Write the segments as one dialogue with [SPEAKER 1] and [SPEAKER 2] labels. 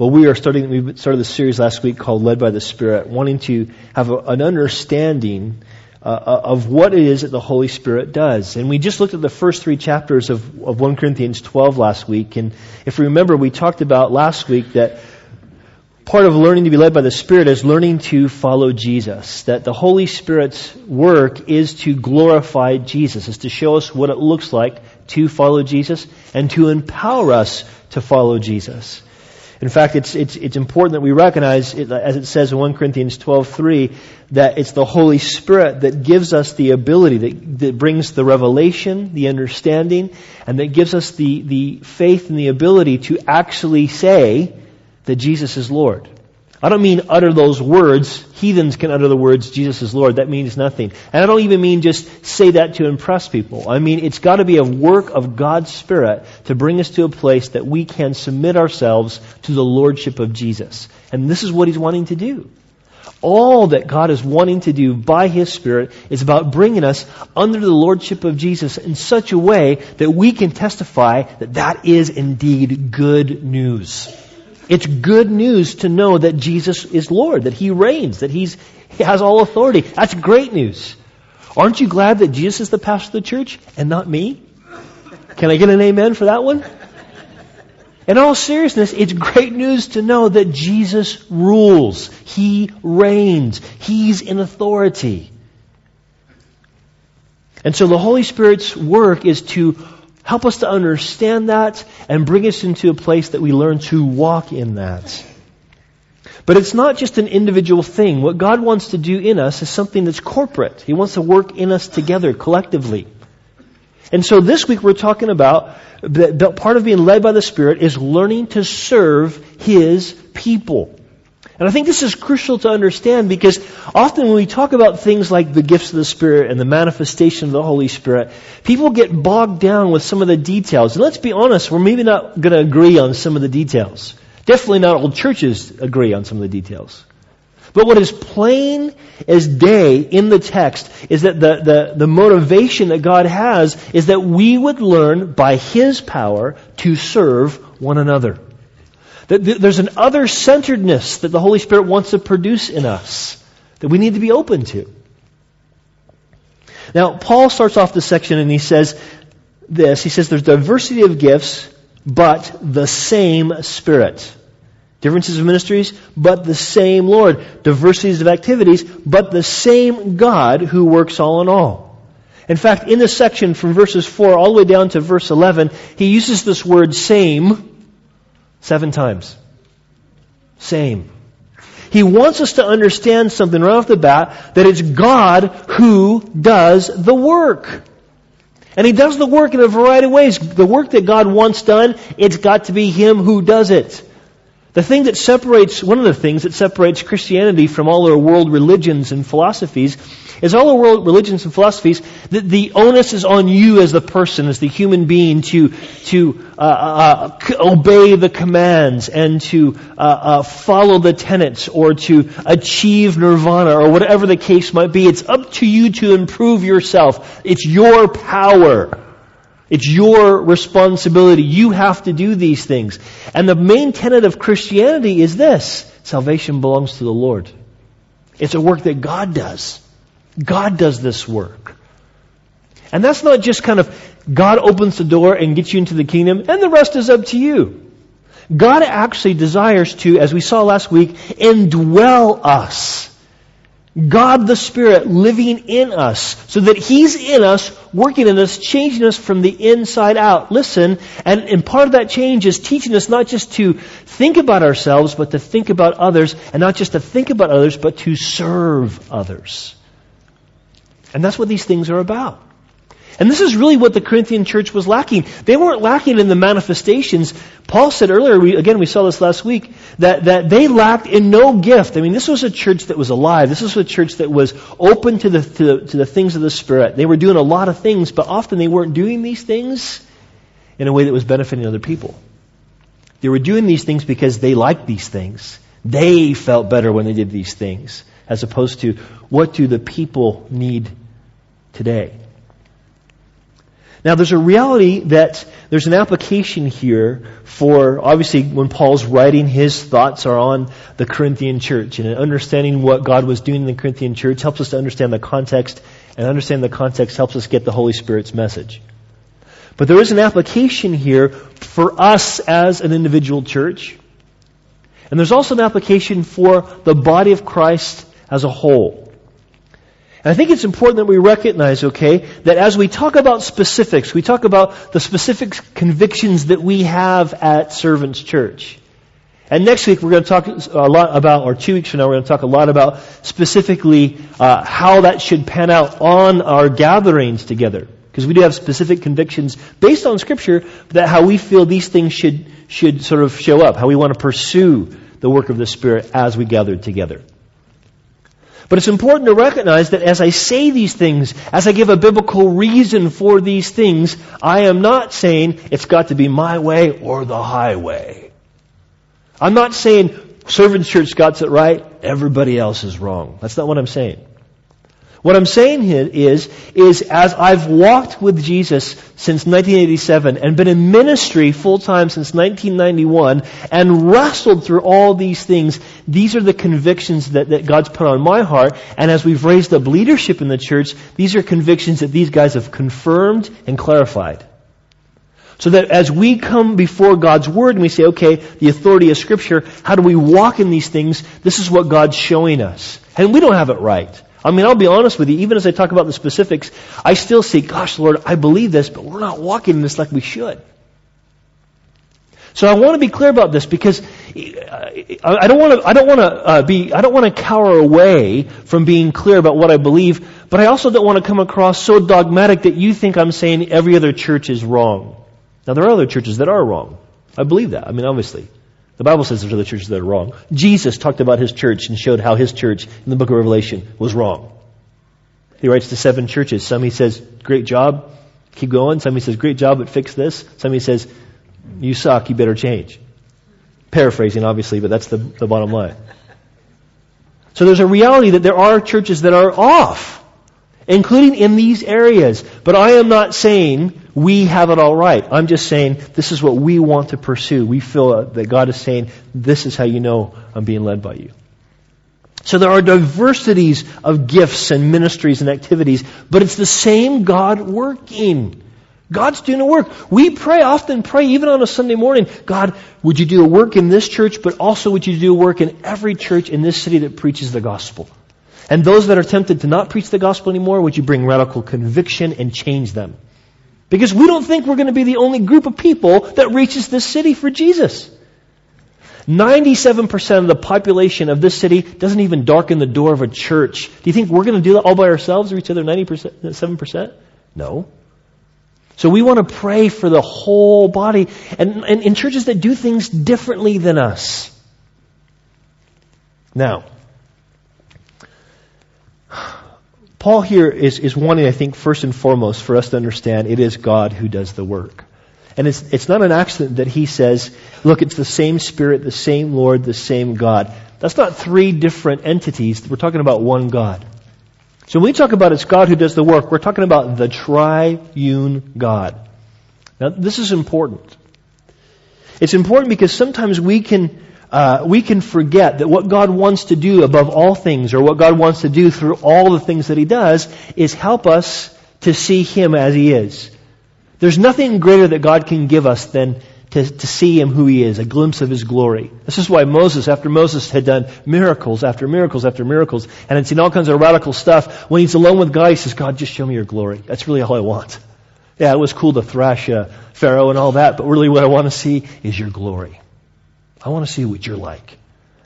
[SPEAKER 1] Well, we are starting, we started this series last week called Led by the Spirit, wanting to have a, an understanding uh, uh, of what it is that the Holy Spirit does. And we just looked at the first three chapters of, of 1 Corinthians 12 last week. And if we remember, we talked about last week that part of learning to be led by the Spirit is learning to follow Jesus. That the Holy Spirit's work is to glorify Jesus, is to show us what it looks like to follow Jesus and to empower us to follow Jesus. In fact, it's, it's, it's important that we recognize, it, as it says in 1 Corinthians 12.3, that it's the Holy Spirit that gives us the ability, that, that brings the revelation, the understanding, and that gives us the, the faith and the ability to actually say that Jesus is Lord. I don't mean utter those words. Heathens can utter the words, Jesus is Lord. That means nothing. And I don't even mean just say that to impress people. I mean, it's got to be a work of God's Spirit to bring us to a place that we can submit ourselves to the Lordship of Jesus. And this is what He's wanting to do. All that God is wanting to do by His Spirit is about bringing us under the Lordship of Jesus in such a way that we can testify that that is indeed good news. It's good news to know that Jesus is Lord, that He reigns, that He's, He has all authority. That's great news. Aren't you glad that Jesus is the pastor of the church and not me? Can I get an amen for that one? In all seriousness, it's great news to know that Jesus rules. He reigns. He's in authority. And so the Holy Spirit's work is to Help us to understand that and bring us into a place that we learn to walk in that. But it's not just an individual thing. What God wants to do in us is something that's corporate. He wants to work in us together, collectively. And so this week we're talking about that part of being led by the Spirit is learning to serve His people. And I think this is crucial to understand because often when we talk about things like the gifts of the Spirit and the manifestation of the Holy Spirit, people get bogged down with some of the details. And let's be honest, we're maybe not going to agree on some of the details. Definitely not all churches agree on some of the details. But what is plain as day in the text is that the, the, the motivation that God has is that we would learn by His power to serve one another. There's an other centeredness that the Holy Spirit wants to produce in us that we need to be open to. Now, Paul starts off this section and he says this. He says there's diversity of gifts, but the same Spirit. Differences of ministries, but the same Lord. Diversities of activities, but the same God who works all in all. In fact, in this section from verses 4 all the way down to verse 11, he uses this word same Seven times. Same. He wants us to understand something right off the bat that it's God who does the work. And He does the work in a variety of ways. The work that God wants done, it's got to be Him who does it. The thing that separates, one of the things that separates Christianity from all other world religions and philosophies is all the world religions and philosophies that the onus is on you as the person, as the human being to, to uh, uh, uh obey the commands and to uh, uh, follow the tenets or to achieve nirvana or whatever the case might be. It's up to you to improve yourself. It's your power. It's your responsibility. You have to do these things. And the main tenet of Christianity is this. Salvation belongs to the Lord. It's a work that God does. God does this work. And that's not just kind of God opens the door and gets you into the kingdom and the rest is up to you. God actually desires to, as we saw last week, indwell us. God the Spirit living in us so that He's in us, working in us, changing us from the inside out. Listen, and, and part of that change is teaching us not just to think about ourselves, but to think about others, and not just to think about others, but to serve others. And that's what these things are about. And this is really what the Corinthian church was lacking. They weren't lacking in the manifestations. Paul said earlier, we, again, we saw this last week, that, that they lacked in no gift. I mean, this was a church that was alive. This was a church that was open to the, to, to the things of the Spirit. They were doing a lot of things, but often they weren't doing these things in a way that was benefiting other people. They were doing these things because they liked these things. They felt better when they did these things, as opposed to what do the people need today. Now there's a reality that there's an application here for, obviously when Paul's writing, his thoughts are on the Corinthian church and understanding what God was doing in the Corinthian church helps us to understand the context and understanding the context helps us get the Holy Spirit's message. But there is an application here for us as an individual church. And there's also an application for the body of Christ as a whole. And I think it's important that we recognize, okay, that as we talk about specifics, we talk about the specific convictions that we have at Servants Church. And next week we're going to talk a lot about, or two weeks from now we're going to talk a lot about specifically uh, how that should pan out on our gatherings together. Because we do have specific convictions based on Scripture that how we feel these things should, should sort of show up, how we want to pursue the work of the Spirit as we gather together. But it's important to recognize that as I say these things, as I give a biblical reason for these things, I am not saying it's got to be my way or the highway. I'm not saying Servants Church got it right, everybody else is wrong. That's not what I'm saying. What I'm saying here is, is as I've walked with Jesus since 1987 and been in ministry full time since 1991 and wrestled through all these things, these are the convictions that, that God's put on my heart. And as we've raised up leadership in the church, these are convictions that these guys have confirmed and clarified. So that as we come before God's Word and we say, okay, the authority of Scripture, how do we walk in these things? This is what God's showing us. And we don't have it right. I mean, I'll be honest with you, even as I talk about the specifics, I still say, gosh, Lord, I believe this, but we're not walking in this like we should. So I want to be clear about this because I don't want to, I don't want to uh, be, I don't want to cower away from being clear about what I believe, but I also don't want to come across so dogmatic that you think I'm saying every other church is wrong. Now there are other churches that are wrong. I believe that. I mean, obviously. The Bible says there's other churches that are wrong. Jesus talked about his church and showed how his church in the book of Revelation was wrong. He writes to seven churches. Some he says, great job, keep going. Some he says, great job, but fix this. Some he says, you suck, you better change. Paraphrasing, obviously, but that's the, the bottom line. So there's a reality that there are churches that are off, including in these areas. But I am not saying we have it all right. I'm just saying this is what we want to pursue. We feel that God is saying this is how you know I'm being led by you. So there are diversities of gifts and ministries and activities, but it's the same God working. God's doing a work. We pray, often pray, even on a Sunday morning, God, would you do a work in this church, but also would you do a work in every church in this city that preaches the gospel? And those that are tempted to not preach the gospel anymore, would you bring radical conviction and change them? Because we don't think we're going to be the only group of people that reaches this city for Jesus. 97% of the population of this city doesn't even darken the door of a church. Do you think we're going to do that all by ourselves, reach other 90%, 7%? No. So we want to pray for the whole body and, and in churches that do things differently than us. Now, Paul here is, is wanting, I think, first and foremost for us to understand it is God who does the work. And it's, it's not an accident that he says, look, it's the same Spirit, the same Lord, the same God. That's not three different entities. We're talking about one God. So when we talk about it's God who does the work, we're talking about the triune God. Now, this is important. It's important because sometimes we can uh, we can forget that what God wants to do above all things, or what God wants to do through all the things that He does, is help us to see Him as He is. There's nothing greater that God can give us than to, to see Him who He is, a glimpse of His glory. This is why Moses, after Moses had done miracles after miracles after miracles, and had seen all kinds of radical stuff, when he's alone with God, he says, God, just show me your glory. That's really all I want. Yeah, it was cool to thrash uh, Pharaoh and all that, but really what I want to see is your glory. I want to see what you're like.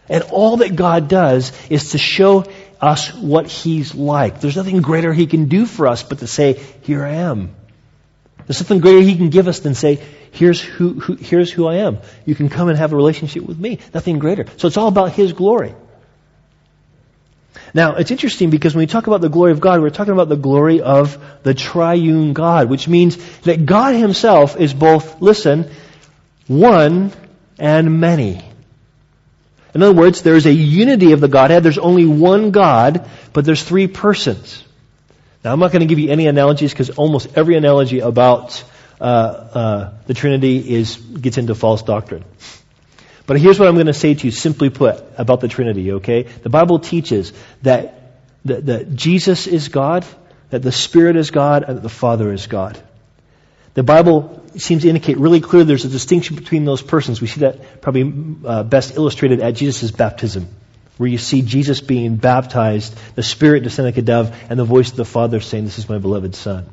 [SPEAKER 1] And all that God does is to show us what He's like. There's nothing greater He can do for us but to say, here I am. There's something greater He can give us than say, here's who, who, here's who I am. You can come and have a relationship with me. Nothing greater. So it's all about His glory. Now, it's interesting because when we talk about the glory of God, we're talking about the glory of the triune God, which means that God Himself is both, listen, one and many. In other words, there's a unity of the Godhead. There's only one God, but there's three persons. Now, I'm not going to give you any analogies because almost every analogy about uh, uh, the Trinity is gets into false doctrine. But here's what I'm going to say to you, simply put, about the Trinity, okay? The Bible teaches that, that, that Jesus is God, that the Spirit is God, and that the Father is God. The Bible seems to indicate really clearly there's a distinction between those persons. We see that probably uh, best illustrated at Jesus' baptism, where you see Jesus being baptized, the Spirit descending like a dove, and the voice of the Father saying, This is my beloved Son.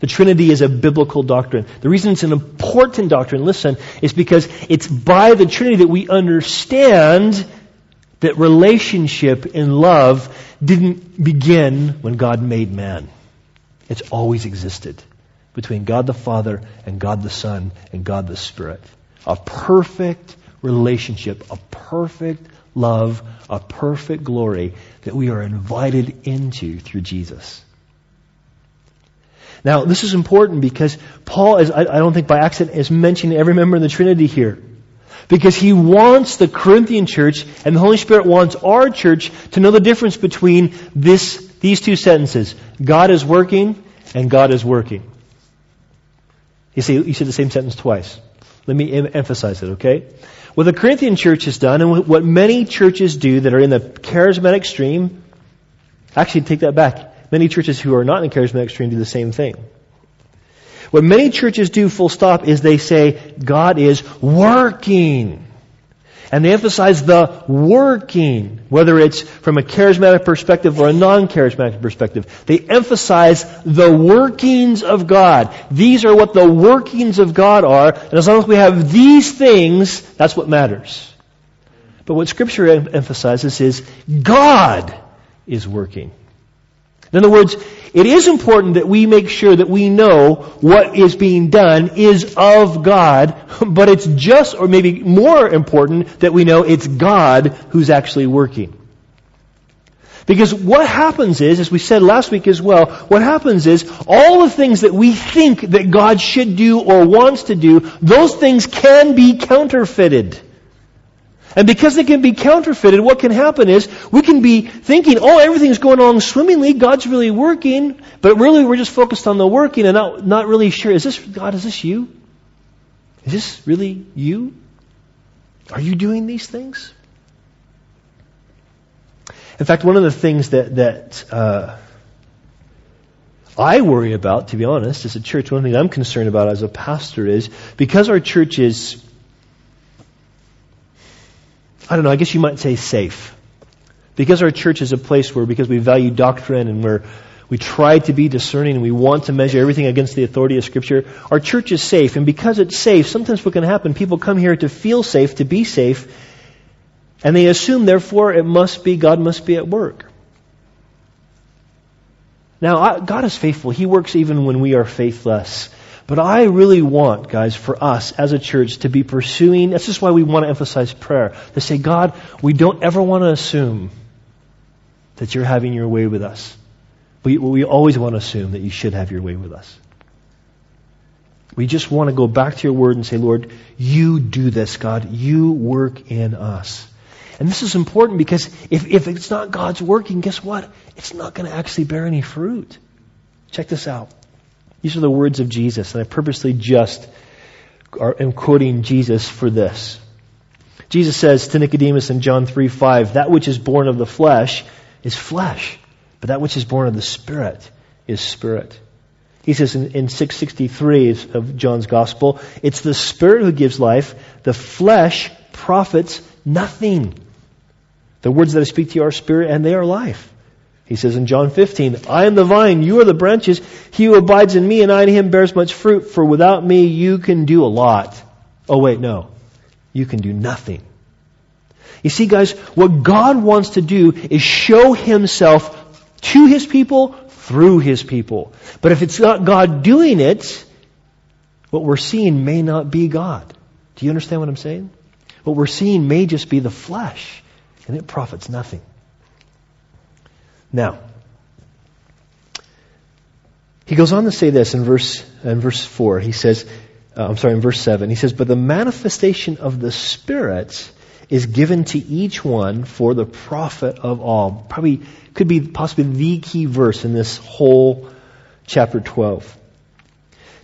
[SPEAKER 1] The Trinity is a biblical doctrine. The reason it's an important doctrine, listen, is because it's by the Trinity that we understand that relationship in love didn't begin when God made man. It's always existed between God the Father and God the Son and God the Spirit. A perfect relationship, a perfect love, a perfect glory that we are invited into through Jesus. Now, this is important because Paul is, I, I don't think by accident, is mentioning every member of the Trinity here. Because he wants the Corinthian church and the Holy Spirit wants our church to know the difference between this, these two sentences. God is working and God is working. You see, you said the same sentence twice. Let me em- emphasize it, okay? What the Corinthian church has done and what many churches do that are in the charismatic stream, actually take that back. Many churches who are not in the charismatic stream do the same thing. What many churches do, full stop, is they say, God is working. And they emphasize the working, whether it's from a charismatic perspective or a non-charismatic perspective. They emphasize the workings of God. These are what the workings of God are, and as long as we have these things, that's what matters. But what Scripture emphasizes is God is working. In other words, it is important that we make sure that we know what is being done is of God, but it's just, or maybe more important, that we know it's God who's actually working. Because what happens is, as we said last week as well, what happens is all the things that we think that God should do or wants to do, those things can be counterfeited. And because they can be counterfeited, what can happen is we can be thinking, oh, everything's going along swimmingly, God's really working, but really we're just focused on the working and not, not really sure, is this, God, is this you? Is this really you? Are you doing these things? In fact, one of the things that, that uh, I worry about, to be honest, as a church, one thing I'm concerned about as a pastor is because our church is I don't know, I guess you might say safe. Because our church is a place where, because we value doctrine and where we try to be discerning and we want to measure everything against the authority of Scripture, our church is safe. And because it's safe, sometimes what can happen, people come here to feel safe, to be safe, and they assume, therefore, it must be, God must be at work. Now, God is faithful. He works even when we are faithless. But I really want, guys, for us as a church to be pursuing, that's just why we want to emphasize prayer. To say, God, we don't ever want to assume that you're having your way with us. We, we always want to assume that you should have your way with us. We just want to go back to your word and say, Lord, you do this, God. You work in us. And this is important because if, if it's not God's working, guess what? It's not going to actually bear any fruit. Check this out. These are the words of Jesus, and I purposely just am quoting Jesus for this. Jesus says to Nicodemus in John 3 5, That which is born of the flesh is flesh, but that which is born of the Spirit is spirit. He says in, in 663 of John's Gospel, it's the Spirit who gives life, the flesh profits nothing. The words that I speak to you are spirit and they are life. He says in John 15, I am the vine, you are the branches. He who abides in me and I in him bears much fruit, for without me you can do a lot. Oh wait, no. You can do nothing. You see, guys, what God wants to do is show himself to his people through his people. But if it's not God doing it, what we're seeing may not be God. Do you understand what I'm saying? What we're seeing may just be the flesh, and it profits nothing. Now, he goes on to say this in verse, in verse 4. He says, uh, I'm sorry, in verse 7, he says, But the manifestation of the Spirit is given to each one for the profit of all. Probably could be possibly the key verse in this whole chapter 12.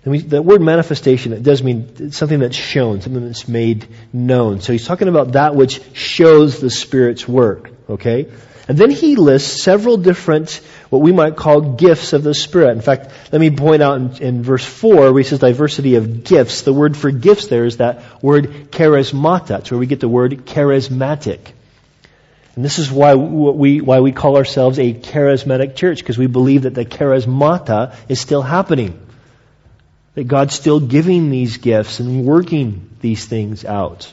[SPEAKER 1] We, the word manifestation, it does mean something that's shown, something that's made known. So he's talking about that which shows the Spirit's work, okay? And then he lists several different, what we might call gifts of the Spirit. In fact, let me point out in, in, verse 4 where he says diversity of gifts. The word for gifts there is that word charismata. That's where we get the word charismatic. And this is why we, why we call ourselves a charismatic church, because we believe that the charismata is still happening. That God's still giving these gifts and working these things out.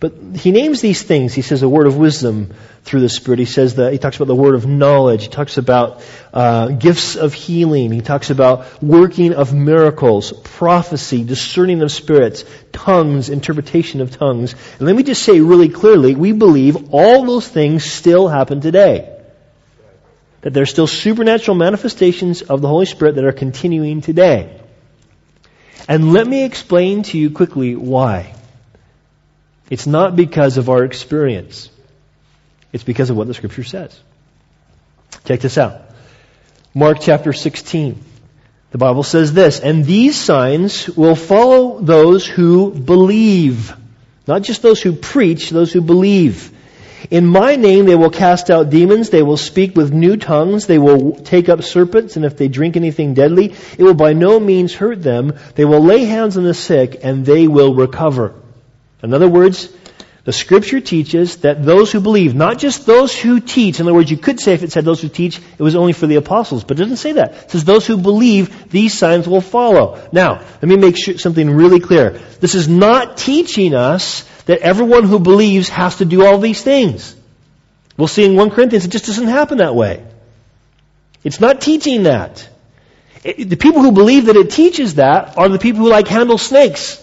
[SPEAKER 1] But he names these things. He says a word of wisdom through the Spirit. He says that he talks about the word of knowledge. He talks about uh, gifts of healing. He talks about working of miracles, prophecy, discerning of spirits, tongues, interpretation of tongues. And let me just say really clearly, we believe all those things still happen today. That there are still supernatural manifestations of the Holy Spirit that are continuing today. And let me explain to you quickly why. It's not because of our experience. It's because of what the scripture says. Check this out. Mark chapter 16. The Bible says this, and these signs will follow those who believe. Not just those who preach, those who believe. In my name they will cast out demons, they will speak with new tongues, they will take up serpents, and if they drink anything deadly, it will by no means hurt them. They will lay hands on the sick, and they will recover. In other words, the scripture teaches that those who believe, not just those who teach, in other words, you could say if it said those who teach, it was only for the apostles, but it doesn't say that. It says those who believe, these signs will follow. Now, let me make sure, something really clear. This is not teaching us that everyone who believes has to do all these things. We'll see in 1 Corinthians, it just doesn't happen that way. It's not teaching that. It, the people who believe that it teaches that are the people who like handle snakes.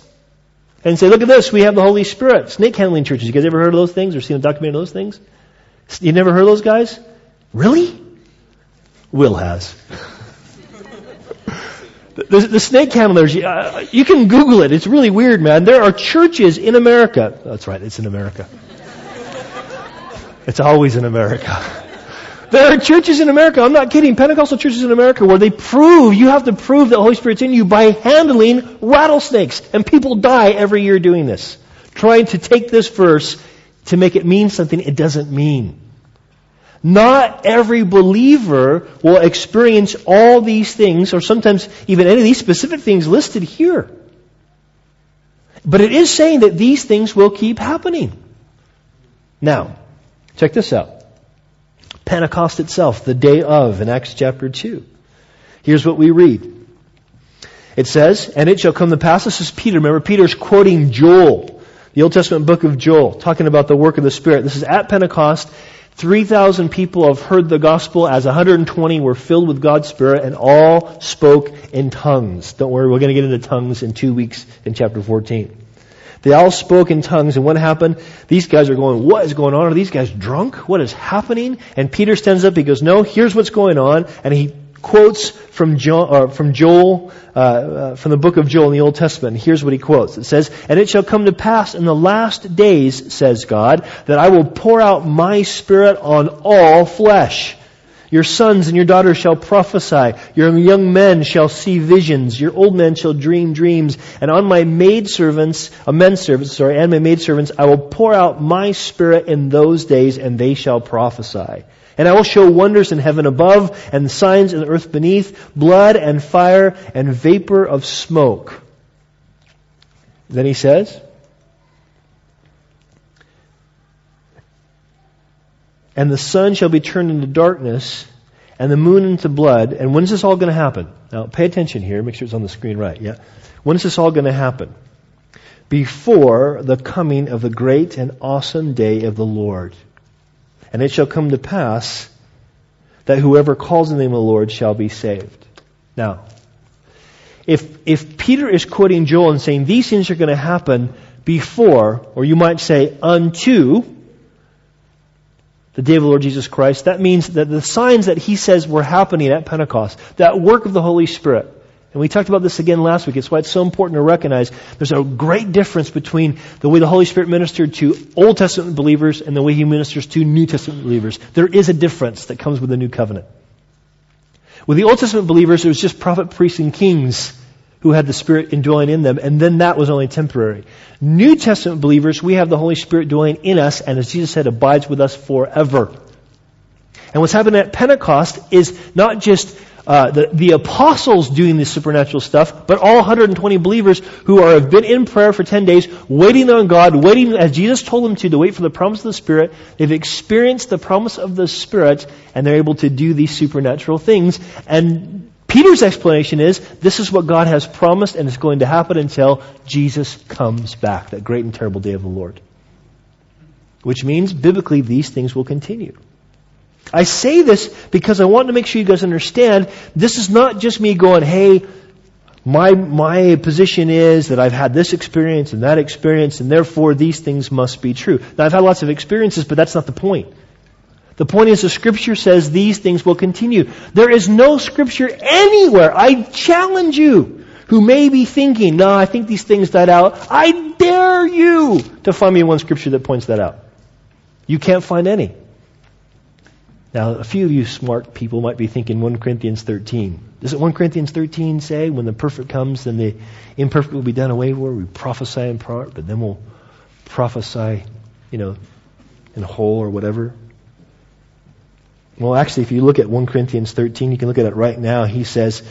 [SPEAKER 1] And say, look at this, we have the Holy Spirit. Snake handling churches. You guys ever heard of those things or seen a documentary of those things? You never heard of those guys? Really? Will has. The, the, snake handlers, uh, you can Google it. It's really weird, man. There are churches in America. That's right, it's in America. It's always in America. There are churches in America, I'm not kidding, Pentecostal churches in America where they prove, you have to prove that the Holy Spirit's in you by handling rattlesnakes. And people die every year doing this. Trying to take this verse to make it mean something it doesn't mean. Not every believer will experience all these things, or sometimes even any of these specific things listed here. But it is saying that these things will keep happening. Now, check this out. Pentecost itself, the day of, in Acts chapter 2. Here's what we read. It says, And it shall come to pass, this is Peter. Remember, Peter's quoting Joel, the Old Testament book of Joel, talking about the work of the Spirit. This is at Pentecost. 3,000 people have heard the gospel as 120 were filled with God's Spirit and all spoke in tongues. Don't worry, we're going to get into tongues in two weeks in chapter 14. They all spoke in tongues and what happened? These guys are going, what is going on? Are these guys drunk? What is happening? And Peter stands up, he goes, no, here's what's going on. And he quotes from, jo- from Joel, uh, uh, from the book of Joel in the Old Testament. Here's what he quotes. It says, And it shall come to pass in the last days, says God, that I will pour out my spirit on all flesh. Your sons and your daughters shall prophesy. Your young men shall see visions. Your old men shall dream dreams. And on my maidservants, a uh, men servants, sorry, and my maidservants, I will pour out my spirit in those days, and they shall prophesy. And I will show wonders in heaven above and signs in the earth beneath, blood and fire and vapor of smoke. Then he says, And the sun shall be turned into darkness and the moon into blood. And when is this all going to happen? Now pay attention here. Make sure it's on the screen right. Yeah. When is this all going to happen? Before the coming of the great and awesome day of the Lord. And it shall come to pass that whoever calls the name of the Lord shall be saved. Now, if, if Peter is quoting Joel and saying these things are going to happen before, or you might say unto, the day of the Lord Jesus Christ, that means that the signs that he says were happening at Pentecost, that work of the Holy Spirit, And we talked about this again last week. It's why it's so important to recognize there's a great difference between the way the Holy Spirit ministered to Old Testament believers and the way He ministers to New Testament believers. There is a difference that comes with the New Covenant. With the Old Testament believers, it was just prophet, priests, and kings who had the Spirit indwelling in them, and then that was only temporary. New Testament believers, we have the Holy Spirit dwelling in us, and as Jesus said, abides with us forever. And what's happening at Pentecost is not just uh, the, the apostles doing this supernatural stuff, but all 120 believers who are, have been in prayer for 10 days, waiting on God, waiting as Jesus told them to, to wait for the promise of the Spirit. They've experienced the promise of the Spirit, and they're able to do these supernatural things. And Peter's explanation is, this is what God has promised, and it's going to happen until Jesus comes back, that great and terrible day of the Lord. Which means, biblically, these things will continue. I say this because I want to make sure you guys understand this is not just me going, hey, my, my position is that I've had this experience and that experience, and therefore these things must be true. Now, I've had lots of experiences, but that's not the point. The point is the scripture says these things will continue. There is no scripture anywhere. I challenge you who may be thinking, no, I think these things died out. I dare you to find me one scripture that points that out. You can't find any. Now, a few of you smart people might be thinking 1 Corinthians 13. Does it 1 Corinthians 13 say, when the perfect comes, then the imperfect will be done away with? We prophesy in part, but then we'll prophesy, you know, in whole or whatever. Well, actually, if you look at 1 Corinthians 13, you can look at it right now. He says,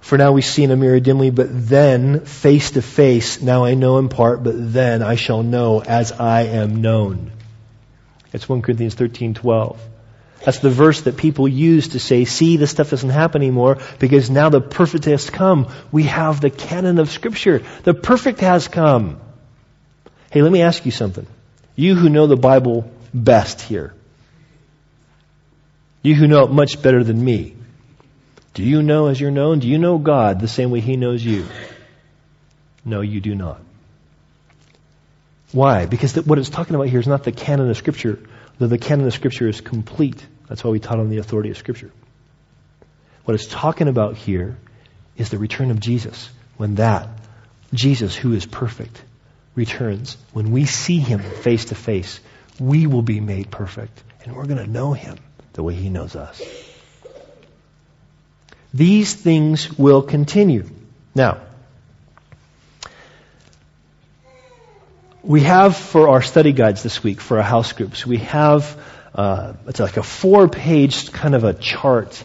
[SPEAKER 1] For now we see in a mirror dimly, but then face to face. Now I know in part, but then I shall know as I am known. It's 1 Corinthians 13, 12. That's the verse that people use to say, see, this stuff doesn't happen anymore because now the perfect has come. We have the canon of Scripture. The perfect has come. Hey, let me ask you something. You who know the Bible best here, you who know it much better than me, do you know as you're known? Do you know God the same way He knows you? No, you do not. Why? Because what it's talking about here is not the canon of Scripture, though the canon of Scripture is complete. That's why we taught on the authority of Scripture. What it's talking about here is the return of Jesus. When that, Jesus, who is perfect, returns, when we see Him face to face, we will be made perfect. And we're going to know Him the way He knows us. These things will continue. Now, we have for our study guides this week, for our house groups, we have, uh, it's like a four page kind of a chart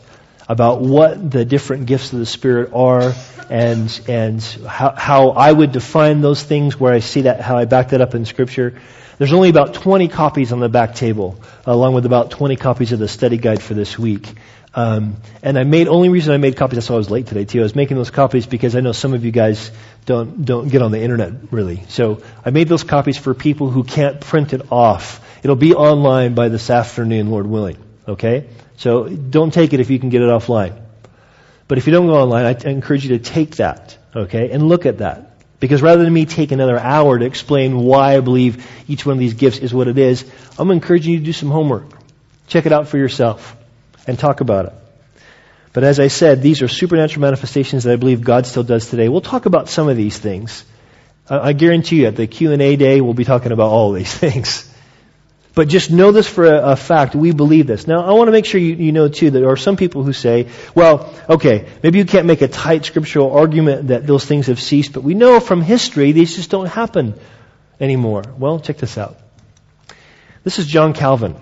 [SPEAKER 1] about what the different gifts of the Spirit are and, and how, how I would define those things where I see that, how I back that up in Scripture. There's only about 20 copies on the back table, along with about 20 copies of the study guide for this week. Um, and I made only reason I made copies. That's why I was late today too. I was making those copies because I know some of you guys don't don't get on the internet really. So I made those copies for people who can't print it off. It'll be online by this afternoon, Lord willing. Okay. So don't take it if you can get it offline. But if you don't go online, I encourage you to take that. Okay, and look at that. Because rather than me take another hour to explain why I believe each one of these gifts is what it is, I'm encouraging you to do some homework. Check it out for yourself and talk about it. But as I said, these are supernatural manifestations that I believe God still does today. We'll talk about some of these things. I guarantee you at the Q&A day, we'll be talking about all these things. But just know this for a, a, fact. We believe this. Now, I want to make sure you, you know too that there are some people who say, well, okay, maybe you can't make a tight scriptural argument that those things have ceased, but we know from history these just don't happen anymore. Well, check this out. This is John Calvin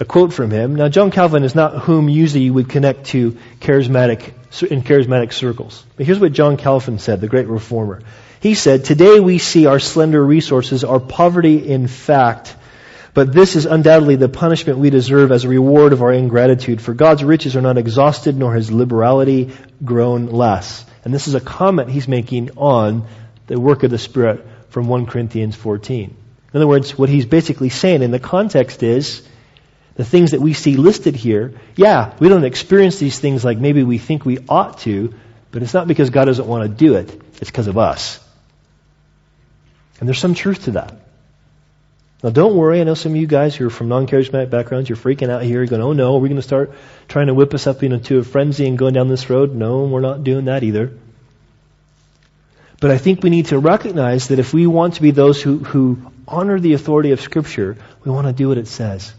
[SPEAKER 1] a quote from him. Now, John Calvin is not whom usually you would connect to charismatic in charismatic circles. But here's what John Calvin said, the great reformer. He said, "Today we see our slender resources, our poverty in fact, but this is undoubtedly the punishment we deserve as a reward of our ingratitude. For God's riches are not exhausted, nor His liberality grown less." And this is a comment he's making on the work of the Spirit from 1 Corinthians 14. In other words, what he's basically saying in the context is, the things that we see listed here, yeah, we don't experience these things like maybe we think we ought to, but it's not because God doesn't want to do it, it's because of us. And there's some truth to that. Now don't worry, I know some of you guys who are from non-charismatic backgrounds, you're freaking out here, you're going, oh no, are we're going to start trying to whip us up into a frenzy and going down this road. No, we're not doing that either. But I think we need to recognize that if we want to be those who, who honor the authority of Scripture, we want to do what it says.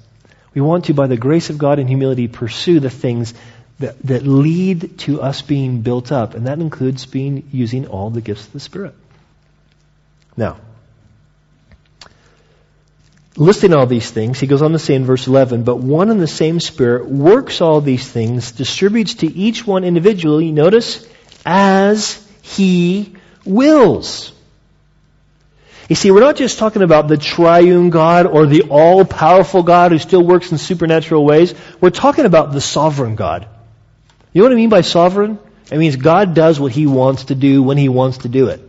[SPEAKER 1] We want to, by the grace of God and humility, pursue the things that, that lead to us being built up. And that includes being using all the gifts of the Spirit. Now, listing all these things, he goes on to say in verse 11, but one and the same Spirit works all these things, distributes to each one individually, notice, as he wills. You see, we're not just talking about the triune God or the all-powerful God who still works in supernatural ways. We're talking about the sovereign God. You know what I mean by sovereign? It means God does what he wants to do when he wants to do it.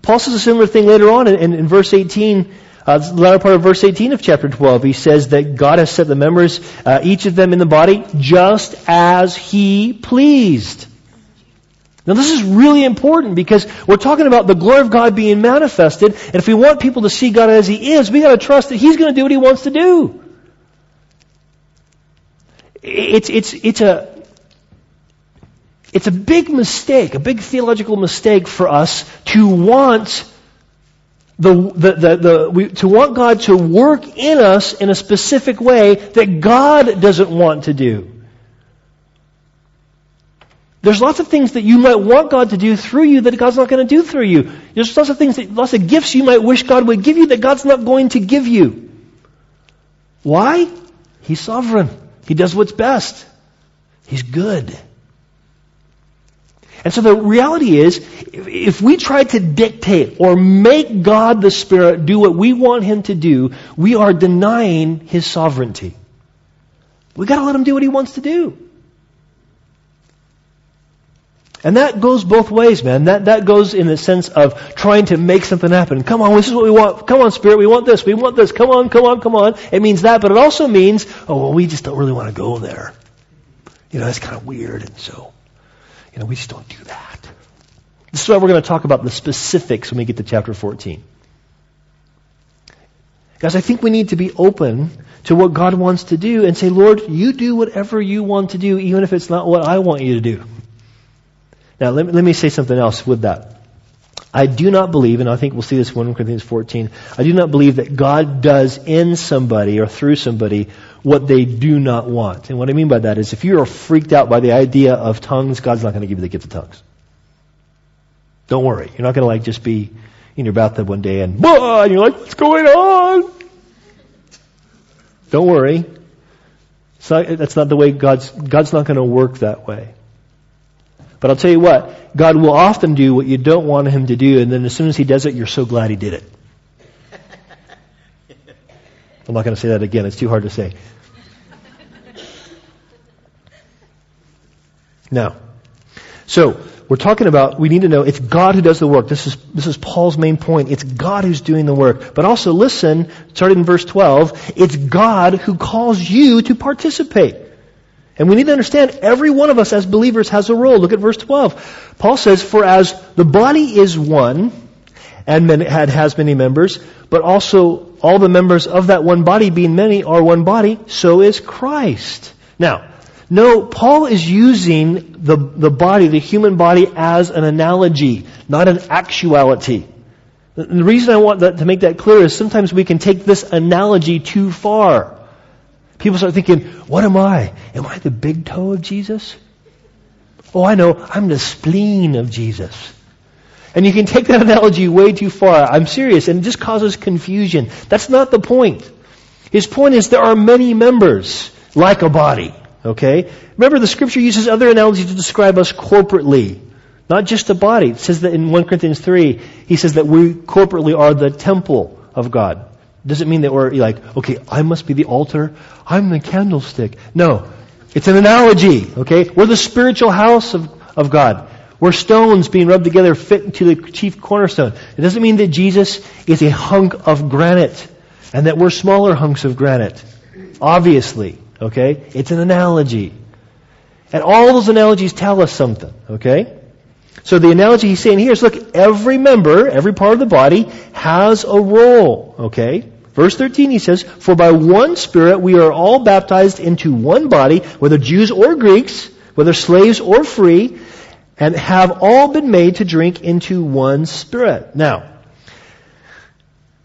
[SPEAKER 1] Paul says a similar thing later on in, in verse 18, uh, the latter part of verse 18 of chapter 12. He says that God has set the members, uh, each of them in the body, just as he pleased. Now this is really important because we're talking about the glory of God being manifested, and if we want people to see God as He is, we gotta trust that He's gonna do what He wants to do. It's, it's, it's a, it's a big mistake, a big theological mistake for us to want the, the, the, the we, to want God to work in us in a specific way that God doesn't want to do. There's lots of things that you might want God to do through you that God's not going to do through you. There's lots of things, that, lots of gifts you might wish God would give you that God's not going to give you. Why? He's sovereign. He does what's best. He's good. And so the reality is, if we try to dictate or make God the Spirit do what we want Him to do, we are denying His sovereignty. We gotta let Him do what He wants to do. And that goes both ways, man. That, that goes in the sense of trying to make something happen. Come on, this is what we want. Come on, Spirit, we want this. We want this. Come on, come on, come on. It means that, but it also means, oh, well, we just don't really want to go there. You know, that's kind of weird, and so, you know, we just don't do that. This is why we're going to talk about the specifics when we get to chapter 14. Guys, I think we need to be open to what God wants to do and say, Lord, you do whatever you want to do, even if it's not what I want you to do. Now, let me, let me say something else with that. I do not believe, and I think we'll see this in 1 Corinthians 14, I do not believe that God does in somebody or through somebody what they do not want. And what I mean by that is if you are freaked out by the idea of tongues, God's not going to give you the gift of tongues. Don't worry. You're not going to like just be in your bathtub one day and, and you're like, what's going on? Don't worry. Not, that's not the way God's, God's not going to work that way. But I'll tell you what, God will often do what you don't want Him to do, and then as soon as He does it, you're so glad He did it. I'm not going to say that again. It's too hard to say. Now, so we're talking about we need to know it's God who does the work. This is this is Paul's main point. It's God who's doing the work. But also listen, starting in verse 12, it's God who calls you to participate. And we need to understand every one of us as believers has a role. Look at verse 12. Paul says, For as the body is one, and had has many members, but also all the members of that one body being many are one body, so is Christ. Now, no, Paul is using the, the body, the human body, as an analogy, not an actuality. The reason I want that, to make that clear is sometimes we can take this analogy too far. People start thinking, what am I? Am I the big toe of Jesus? Oh, I know. I'm the spleen of Jesus. And you can take that analogy way too far. I'm serious. And it just causes confusion. That's not the point. His point is there are many members like a body. Okay? Remember the scripture uses other analogies to describe us corporately. Not just the body. It says that in 1 Corinthians 3, he says that we corporately are the temple of God. Doesn't mean that we're like, okay, I must be the altar. I'm the candlestick. No. It's an analogy, okay? We're the spiritual house of, of God. We're stones being rubbed together fit into the chief cornerstone. It doesn't mean that Jesus is a hunk of granite and that we're smaller hunks of granite. Obviously, okay? It's an analogy. And all those analogies tell us something, okay? So the analogy he's saying here is look, every member, every part of the body has a role, okay? Verse 13 he says, For by one Spirit we are all baptized into one body, whether Jews or Greeks, whether slaves or free, and have all been made to drink into one spirit. Now,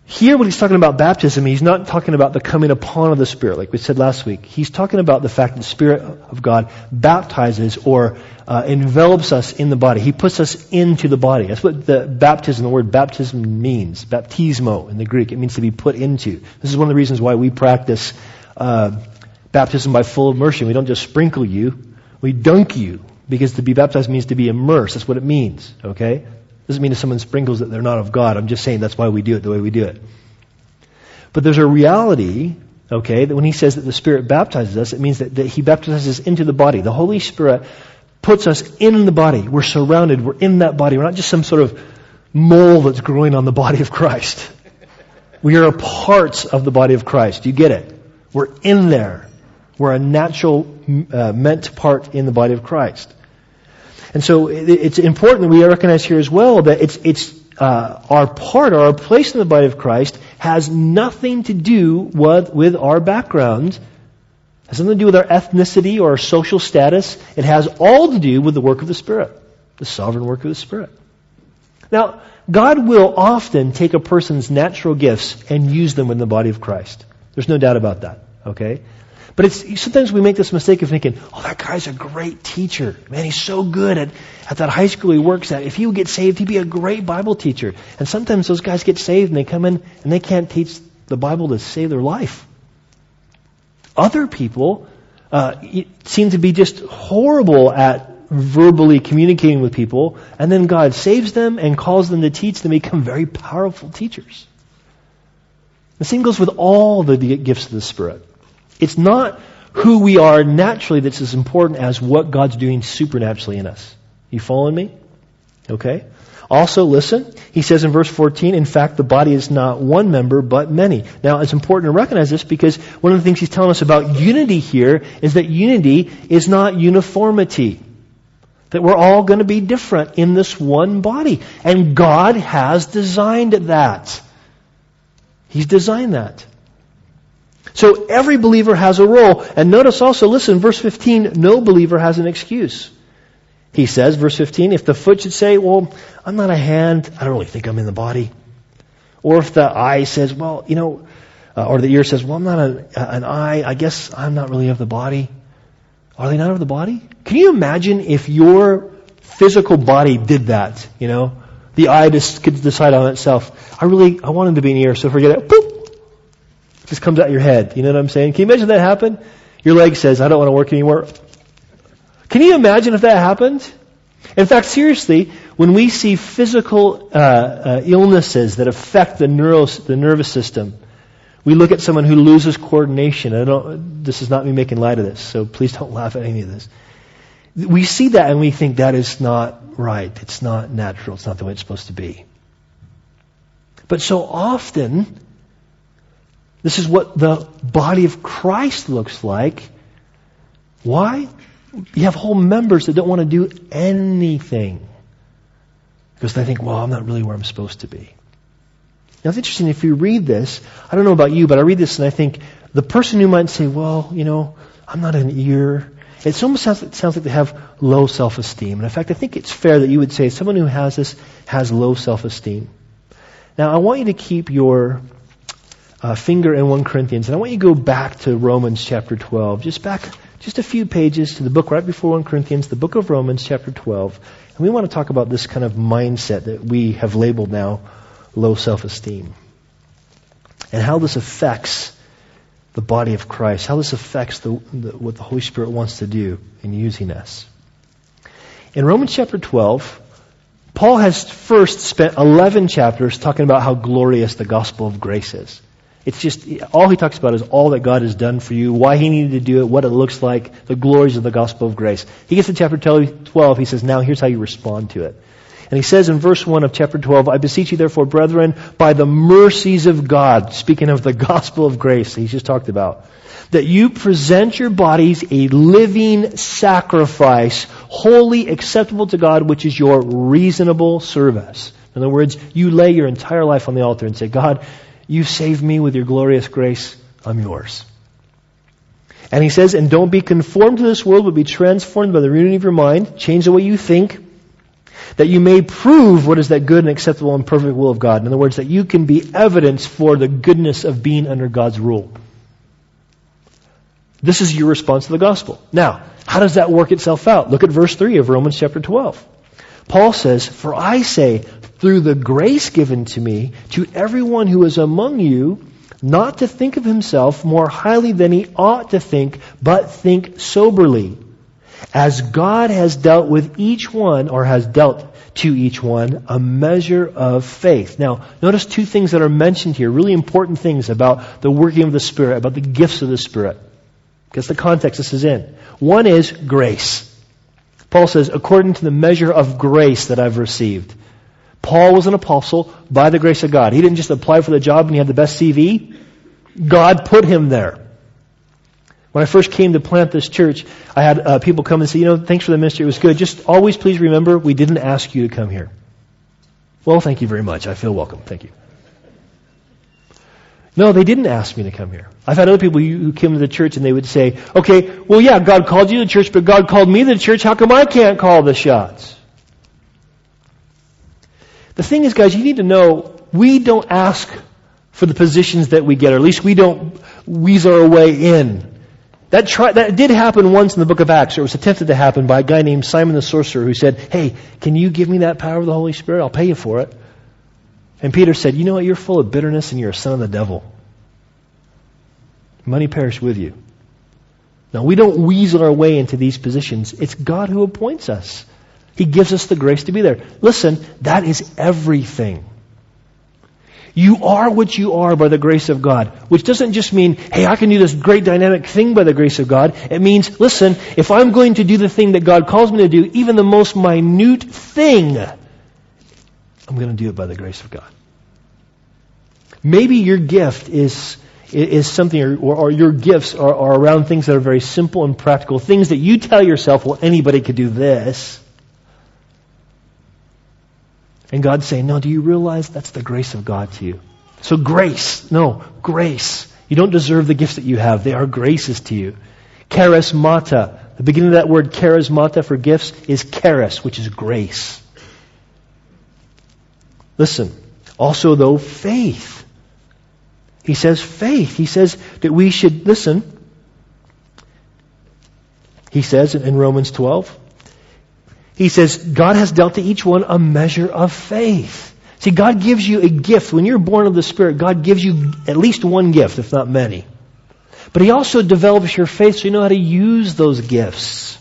[SPEAKER 1] here, when he's talking about baptism, he's not talking about the coming upon of the Spirit, like we said last week. He's talking about the fact that the Spirit of God baptizes or uh, envelops us in the body. He puts us into the body. That's what the baptism, the word baptism means. Baptismo in the Greek. It means to be put into. This is one of the reasons why we practice uh, baptism by full immersion. We don't just sprinkle you, we dunk you. Because to be baptized means to be immersed. That's what it means. Okay? Doesn't mean if someone sprinkles that they're not of God. I'm just saying that's why we do it the way we do it. But there's a reality, okay, that when he says that the Spirit baptizes us, it means that, that he baptizes us into the body. The Holy Spirit puts us in the body. We're surrounded. We're in that body. We're not just some sort of mole that's growing on the body of Christ. We are a part of the body of Christ. Do you get it? We're in there. We're a natural, uh, meant part in the body of Christ. And so it's important that we recognize here as well that it's, it's uh, our part or our place in the body of Christ has nothing to do with, with our background. Has nothing to do with our ethnicity or our social status. It has all to do with the work of the Spirit, the sovereign work of the Spirit. Now, God will often take a person's natural gifts and use them in the body of Christ. There's no doubt about that. Okay? But it's, sometimes we make this mistake of thinking, oh, that guy's a great teacher. Man, he's so good at, at that high school he works at. If he would get saved, he'd be a great Bible teacher. And sometimes those guys get saved and they come in and they can't teach the Bible to save their life. Other people uh, seem to be just horrible at verbally communicating with people, and then God saves them and calls them to teach them become very powerful teachers. The same goes with all the gifts of the Spirit. It's not who we are naturally that's as important as what God's doing supernaturally in us. You following me? Okay? Also, listen, he says in verse 14, in fact, the body is not one member, but many. Now, it's important to recognize this because one of the things he's telling us about unity here is that unity is not uniformity. That we're all going to be different in this one body. And God has designed that. He's designed that. So every believer has a role. And notice also, listen, verse 15, no believer has an excuse. He says, verse 15, if the foot should say, well, I'm not a hand, I don't really think I'm in the body. Or if the eye says, well, you know, uh, or the ear says, well, I'm not a, an eye, I guess I'm not really of the body. Are they not of the body? Can you imagine if your physical body did that, you know? The eye just could decide on itself. I really, I want him to be an ear, so forget it. Boop, just comes out your head. You know what I'm saying? Can you imagine that happen? Your leg says, I don't want to work anymore. Can you imagine if that happened? In fact, seriously, when we see physical uh, uh, illnesses that affect the, neuro, the nervous system, we look at someone who loses coordination. I don't, this is not me making light of this, so please don't laugh at any of this. We see that and we think that is not right. It's not natural. It's not the way it's supposed to be. But so often, this is what the body of Christ looks like. Why? You have whole members that don't want to do anything because they think, well, I'm not really where I'm supposed to be. Now it's interesting if you read this, I don't know about you, but I read this and I think the person who might say, well, you know, I'm not an ear. It almost sounds, it sounds like they have low self-esteem. And in fact, I think it's fair that you would say someone who has this has low self-esteem. Now I want you to keep your uh, finger in 1 Corinthians. And I want you to go back to Romans chapter 12, just back just a few pages to the book right before 1 Corinthians, the book of Romans chapter 12. And we want to talk about this kind of mindset that we have labeled now low self-esteem. And how this affects the body of Christ, how this affects the, the, what the Holy Spirit wants to do in using us. In Romans chapter 12, Paul has first spent 11 chapters talking about how glorious the gospel of grace is. It's just, all he talks about is all that God has done for you, why he needed to do it, what it looks like, the glories of the gospel of grace. He gets to chapter 12, he says, now here's how you respond to it. And he says in verse 1 of chapter 12, I beseech you therefore, brethren, by the mercies of God, speaking of the gospel of grace he's just talked about, that you present your bodies a living sacrifice, holy acceptable to God, which is your reasonable service. In other words, you lay your entire life on the altar and say, God, you saved me with your glorious grace. I'm yours. And he says, and don't be conformed to this world, but be transformed by the renewing of your mind. Change the way you think. that you may prove what is that good and acceptable and perfect will of God. In other words, that you can be evidence for the goodness of being under God's rule. This is your response to the gospel. Now, how does that work itself out? Look at verse 3 of Romans chapter 12. Paul says, For I say, through the grace given to me, to everyone who is among you, not to think of himself more highly than he ought to think, but think soberly as God has dealt with each one, or has dealt to each one, a measure of faith. Now, notice two things that are mentioned here, really important things about the working of the Spirit, about the gifts of the Spirit. Because the context this is in. One is grace. Paul says, according to the measure of grace that I've received. Paul was an apostle by the grace of God. He didn't just apply for the job and he had the best CV. God put him there. When I first came to plant this church, I had uh, people come and say, you know, thanks for the ministry, it was good. Just always please remember, we didn't ask you to come here. Well, thank you very much. I feel welcome. Thank you. No, they didn't ask me to come here. I've had other people who came to the church and they would say, okay, well yeah, God called you to the church, but God called me to the church. How come I can't call the shots? The thing is, guys, you need to know we don't ask for the positions that we get, or at least we don't weasel our way in. That, tri- that did happen once in the book of Acts, or it was attempted to happen by a guy named Simon the sorcerer who said, Hey, can you give me that power of the Holy Spirit? I'll pay you for it. And Peter said, You know what? You're full of bitterness and you're a son of the devil. Money perish with you. Now, we don't weasel our way into these positions. It's God who appoints us. He gives us the grace to be there. Listen, that is everything. You are what you are by the grace of God, which doesn't just mean, hey, I can do this great dynamic thing by the grace of God. It means, listen, if I'm going to do the thing that God calls me to do, even the most minute thing, I'm going to do it by the grace of God. Maybe your gift is, is something, or, or your gifts are, are around things that are very simple and practical, things that you tell yourself, well, anybody could do this. And God's saying, no, do you realize that's the grace of God to you? So grace, no, grace. You don't deserve the gifts that you have. They are graces to you. Charismata. The beginning of that word charismata for gifts is charis, which is grace. Listen. Also though, faith. He says faith. He says that we should, listen. He says in Romans 12, he says, God has dealt to each one a measure of faith. See, God gives you a gift. When you're born of the Spirit, God gives you at least one gift, if not many. But He also develops your faith so you know how to use those gifts.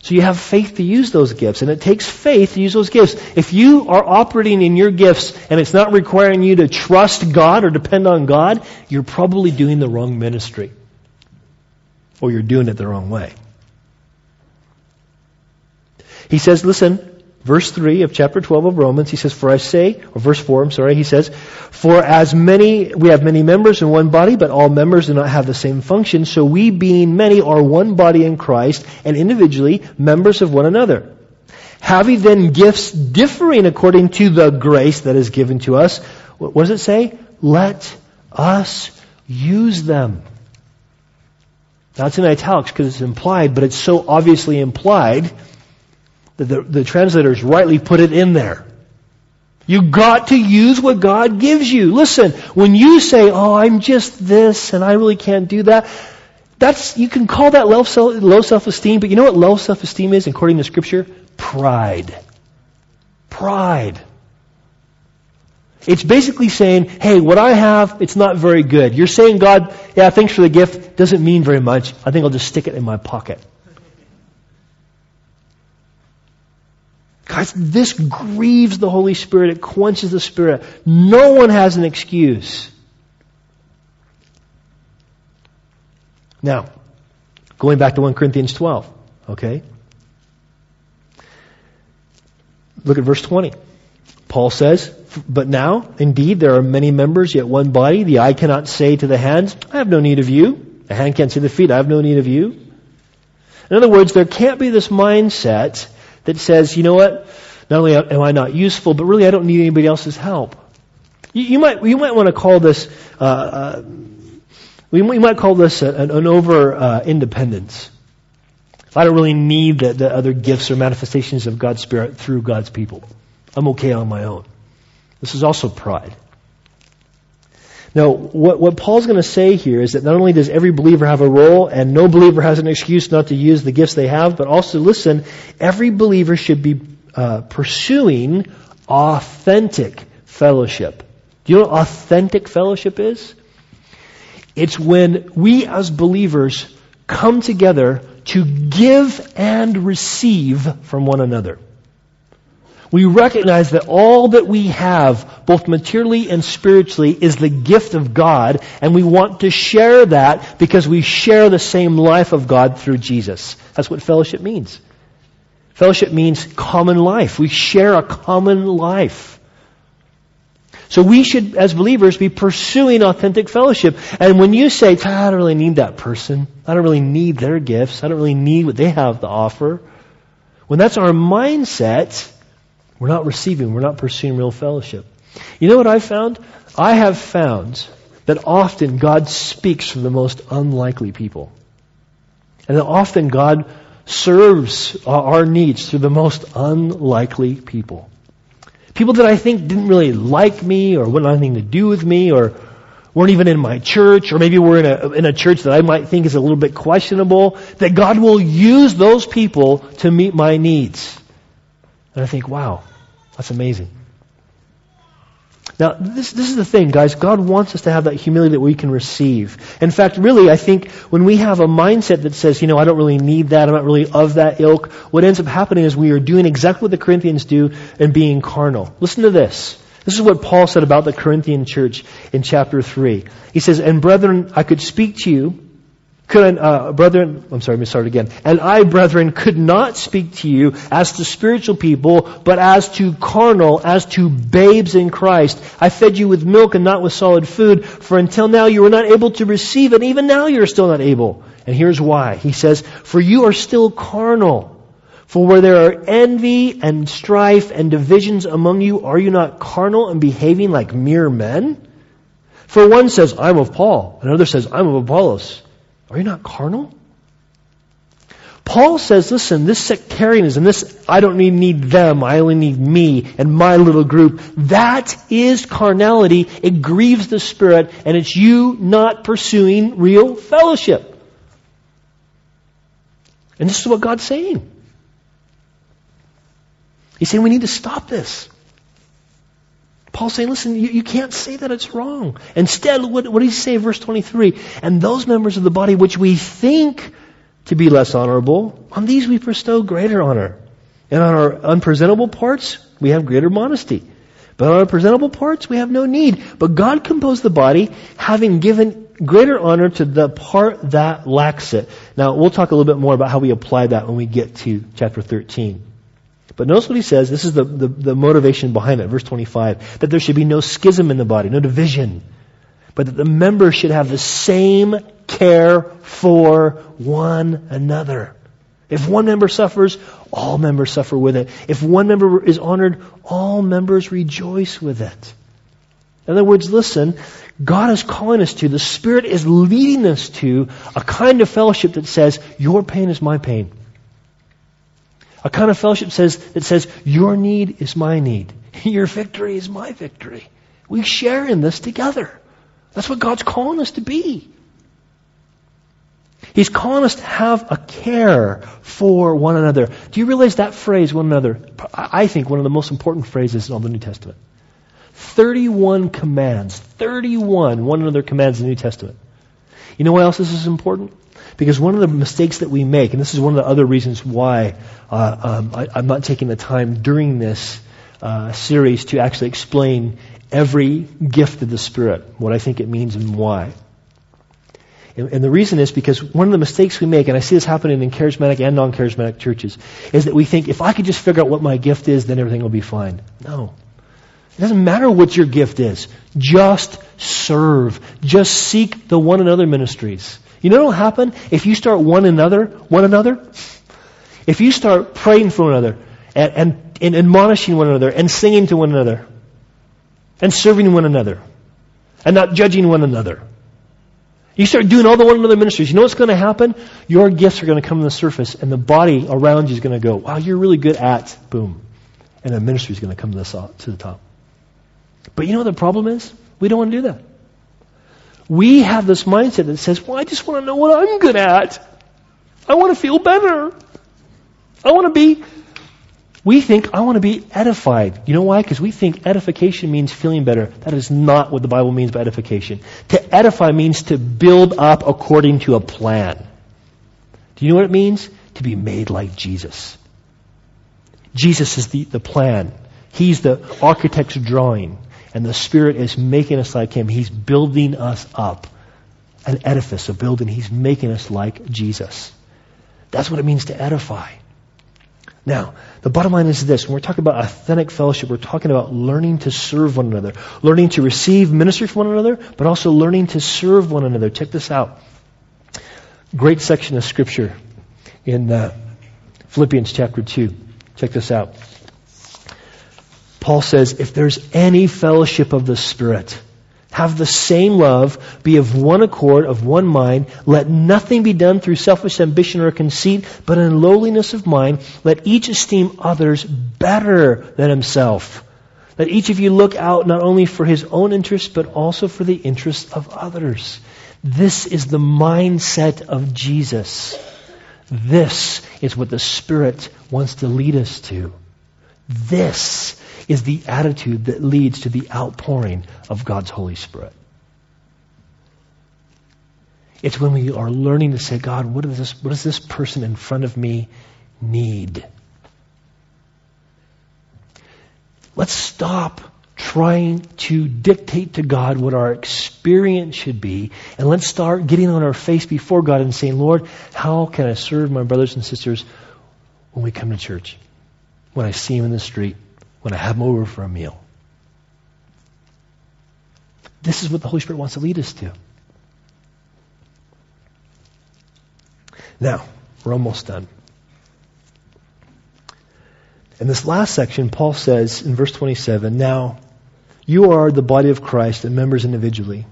[SPEAKER 1] So you have faith to use those gifts, and it takes faith to use those gifts. If you are operating in your gifts and it's not requiring you to trust God or depend on God, you're probably doing the wrong ministry. Or you're doing it the wrong way. He says, listen, verse 3 of chapter 12 of Romans, he says, For I say, or verse 4, I'm sorry, he says, For as many, we have many members in one body, but all members do not have the same function, so we being many are one body in Christ, and individually members of one another. Having then gifts differing according to the grace that is given to us, what does it say? Let us use them. That's in italics because it's implied, but it's so obviously implied the, the, the translators rightly put it in there. You got to use what God gives you. Listen, when you say, "Oh, I'm just this and I really can't do that," that's you can call that low self-esteem, but you know what low self-esteem is according to scripture? Pride. Pride. It's basically saying, "Hey, what I have, it's not very good." You're saying, "God, yeah, thanks for the gift. Doesn't mean very much. I think I'll just stick it in my pocket." Guys, this grieves the Holy Spirit. It quenches the Spirit. No one has an excuse. Now, going back to 1 Corinthians 12, okay? Look at verse 20. Paul says, But now, indeed, there are many members, yet one body. The eye cannot say to the hands, I have no need of you. The hand can't say to the feet, I have no need of you. In other words, there can't be this mindset that says, you know what? Not only am I not useful, but really I don't need anybody else's help. You, you might you might want to call this uh, uh, we, we, might call this an, an over uh, independence. I don't really need the, the other gifts or manifestations of God's Spirit through God's people. I'm okay on my own. This is also pride. Now, what, what Paul's going to say here is that not only does every believer have a role, and no believer has an excuse not to use the gifts they have, but also, listen, every believer should be uh, pursuing authentic fellowship. Do you know what authentic fellowship is? It's when we as believers come together to give and receive from one another. We recognize that all that we have, both materially and spiritually, is the gift of God, and we want to share that because we share the same life of God through Jesus. That's what fellowship means. Fellowship means common life. We share a common life. So we should, as believers, be pursuing authentic fellowship. And when you say, ah, I don't really need that person, I don't really need their gifts, I don't really need what they have to offer, when that's our mindset, we're not receiving, we're not pursuing real fellowship. You know what I've found? I have found that often God speaks from the most unlikely people. And that often God serves our needs through the most unlikely people. People that I think didn't really like me or wouldn't have anything to do with me or weren't even in my church or maybe we're in a, in a church that I might think is a little bit questionable, that God will use those people to meet my needs. And I think, wow, that's amazing. Now, this, this is the thing, guys. God wants us to have that humility that we can receive. In fact, really, I think when we have a mindset that says, you know, I don't really need that, I'm not really of that ilk, what ends up happening is we are doing exactly what the Corinthians do and being carnal. Listen to this. This is what Paul said about the Corinthian church in chapter 3. He says, And brethren, I could speak to you could, uh, brethren, I'm sorry, let me start again. And I, brethren, could not speak to you as to spiritual people, but as to carnal, as to babes in Christ. I fed you with milk and not with solid food, for until now you were not able to receive it, even now you're still not able. And here's why. He says, For you are still carnal. For where there are envy and strife and divisions among you, are you not carnal and behaving like mere men? For one says, I'm of Paul, another says, I'm of Apollos. Are you not carnal? Paul says, listen, this sectarianism, this I don't need, need them, I only need me and my little group, that is carnality. It grieves the Spirit, and it's you not pursuing real fellowship. And this is what God's saying. He's saying we need to stop this. Paul's saying, listen, you, you, can't say that it's wrong. Instead, what, what does he say verse 23? And those members of the body which we think to be less honorable, on these we bestow greater honor. And on our unpresentable parts, we have greater modesty. But on our presentable parts, we have no need. But God composed the body, having given greater honor to the part that lacks it. Now, we'll talk a little bit more about how we apply that when we get to chapter 13. But notice what he says. This is the, the, the, motivation behind it. Verse 25. That there should be no schism in the body, no division. But that the members should have the same care for one another. If one member suffers, all members suffer with it. If one member is honored, all members rejoice with it. In other words, listen, God is calling us to, the Spirit is leading us to a kind of fellowship that says, your pain is my pain. A kind of fellowship says, that says, your need is my need. Your victory is my victory. We share in this together. That's what God's calling us to be. He's calling us to have a care for one another. Do you realize that phrase, one another? I think one of the most important phrases in all the New Testament. 31 commands. 31 one another commands in the New Testament. You know why else this is important? Because one of the mistakes that we make, and this is one of the other reasons why uh, um, I, am not taking the time during this uh, series to actually explain every gift of the Spirit, what I think it means and why. And, and the reason is because one of the mistakes we make, and I see this happening in charismatic and non-charismatic churches, is that we think if I could just figure out what my gift is, then everything will be fine. No. It doesn't matter what your gift is. Just serve. Just seek the one another ministries. You know what will happen if you start one another, one another? If you start praying for one another and, and, and admonishing one another and singing to one another and serving one another and not judging one another You start doing all the one another ministries. You know what's going to happen? Your gifts are going to come to the surface, and the body around you is going to go, wow, you're really good at, boom. And the ministry is going to come to the, to the top. But you know what the problem is? We don't want to do that. We have this mindset that says, well, I just want to know what I'm good at. I want to feel better. I want to be we think, I want to be edified. You know why? Because we think edification means feeling better. That is not what the Bible means by edification. To edify means to build up according to a plan. Do you know what it means? To be made like Jesus. Jesus is the, the plan. He's the architect's drawing. And the Spirit is making us like Him. He's building us up. An edifice, a building. He's making us like Jesus. That's what it means to edify. Now, the bottom line is this. When we're talking about authentic fellowship, we're talking about learning to serve one another, learning to receive ministry from one another, but also learning to serve one another. Check this out. Great section of scripture in uh, Philippians chapter 2. Check this out. Paul says, if there's any fellowship of the Spirit, have the same love, be of one accord, of one mind. Let nothing be done through selfish ambition or conceit, but in lowliness of mind, let each esteem others better than himself. Let each of you look out not only for his own interests, but also for the interests of others. This is the mindset of Jesus. This is what the Spirit wants to lead us to. This is the attitude that leads to the outpouring of God's Holy Spirit. It's when we are learning to say, God, what does this, what does this person in front of me need? Let's stop trying to dictate to God what our experience should be, and let's start getting on our face before God and saying, Lord, how can I serve my brothers and sisters when we come to church? When I see them in the street? When I have them over for a meal. This is what the Holy Spirit wants to lead us to. Now, we're almost done. In this last section, Paul says in verse 27, Now, you are the body of Christ and members individually.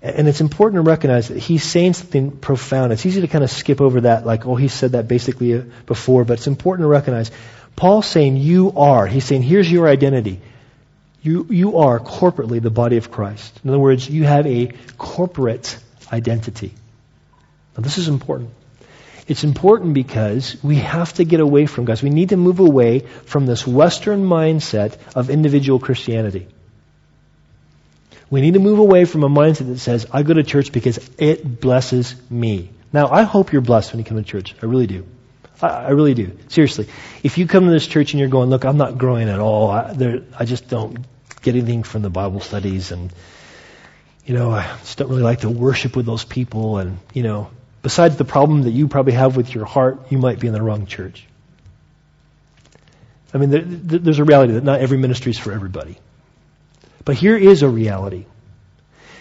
[SPEAKER 1] And it's important to recognize that he's saying something profound. It's easy to kind of skip over that, like, oh, he said that basically uh, before, but it's important to recognize Paul's saying you are. He's saying here's your identity. You, you are corporately the body of Christ. In other words, you have a corporate identity. Now this is important. It's important because we have to get away from, guys, we need to move away from this Western mindset of individual Christianity. We need to move away from a mindset that says, I go to church because it blesses me. Now, I hope you're blessed when you come to church. I really do. I, really do. Seriously. If you come to this church and you're going, look, I'm not growing at all. I, there, I just don't get anything from the Bible studies and, you know, I just don't really like to worship with those people and, you know, besides the problem that you probably have with your heart, you might be in the wrong church. I mean, there, there's a reality that not every ministry is for everybody. But here is a reality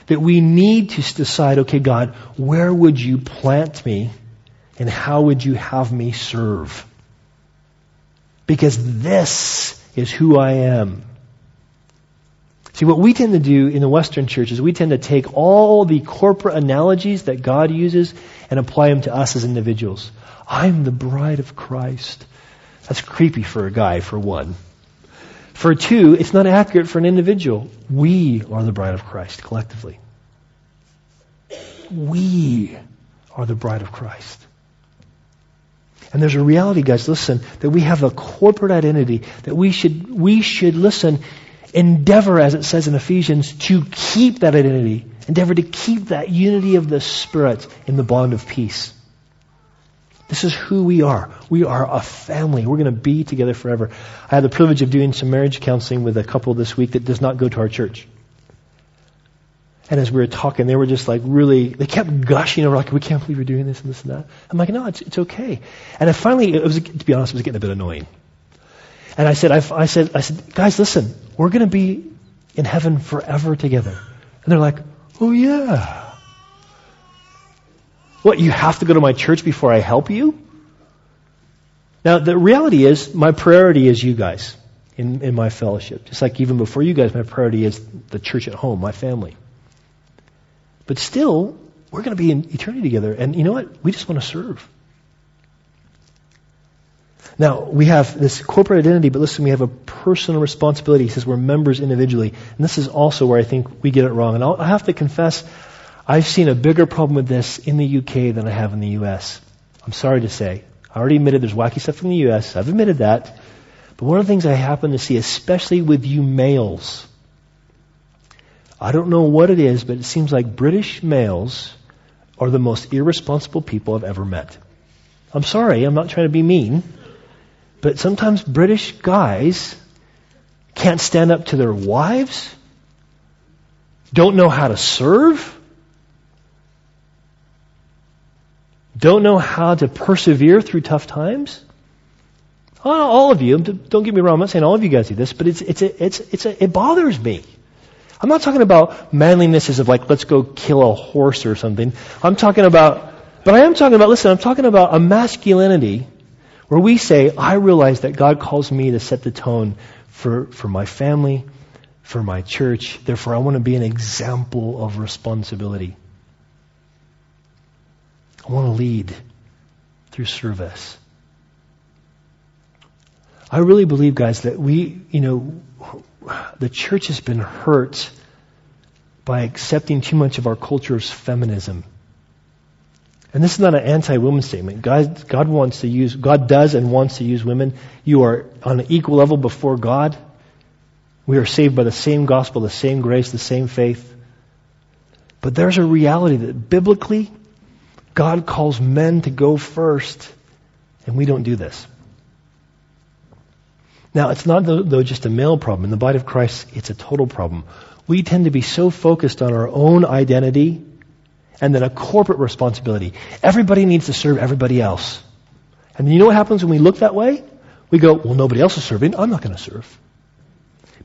[SPEAKER 1] that we need to decide, okay, God, where would you plant me and how would you have me serve? Because this is who I am. See, what we tend to do in the Western church is we tend to take all the corporate analogies that God uses and apply them to us as individuals. I'm the bride of Christ. That's creepy for a guy, for one. For two, it's not accurate for an individual. We are the bride of Christ collectively. We are the bride of Christ. And there's a reality, guys, listen, that we have a corporate identity, that we should, we should, listen, endeavor, as it says in Ephesians, to keep that identity. Endeavor to keep that unity of the Spirit in the bond of peace. This is who we are. We are a family. We're going to be together forever. I had the privilege of doing some marriage counseling with a couple this week that does not go to our church. And as we were talking, they were just like really, they kept gushing over like, we can't believe you're doing this and this and that. I'm like, no, it's, it's okay. And I finally, it was, to be honest, it was getting a bit annoying. And I said, I, I said, I said, guys, listen, we're going to be in heaven forever together. And they're like, oh yeah. What, you have to go to my church before I help you? Now, the reality is, my priority is you guys in, in my fellowship. Just like even before you guys, my priority is the church at home, my family. But still, we're going to be in eternity together. And you know what? We just want to serve. Now, we have this corporate identity, but listen, we have a personal responsibility. He says we're members individually. And this is also where I think we get it wrong. And I'll, I have to confess, I've seen a bigger problem with this in the UK than I have in the US. I'm sorry to say. I already admitted there's wacky stuff in the US. I've admitted that. But one of the things I happen to see, especially with you males, I don't know what it is, but it seems like British males are the most irresponsible people I've ever met. I'm sorry, I'm not trying to be mean. But sometimes British guys can't stand up to their wives, don't know how to serve, don't know how to persevere through tough times. Ah, all of you, don't get me wrong, I'm not saying all of you guys do this, but it's, it's, a, it's, it's a, it bothers me. I'm not talking about manliness as of like, let's go kill a horse or something. I'm talking about, but I am talking about, listen, I'm talking about a masculinity where we say, I realize that God calls me to set the tone for, for my family, for my church. Therefore, I want to be an example of responsibility. I want to lead through service. I really believe, guys, that we, you know, the church has been hurt by accepting too much of our culture's feminism. And this is not an anti-woman statement. God, God wants to use, God does and wants to use women. You are on an equal level before God. We are saved by the same gospel, the same grace, the same faith. But there's a reality that biblically, God calls men to go first, and we don't do this. Now, it's not though just a male problem. In the body of Christ, it's a total problem. We tend to be so focused on our own identity and then a corporate responsibility. Everybody needs to serve everybody else. And you know what happens when we look that way? We go, well, nobody else is serving. I'm not going to serve.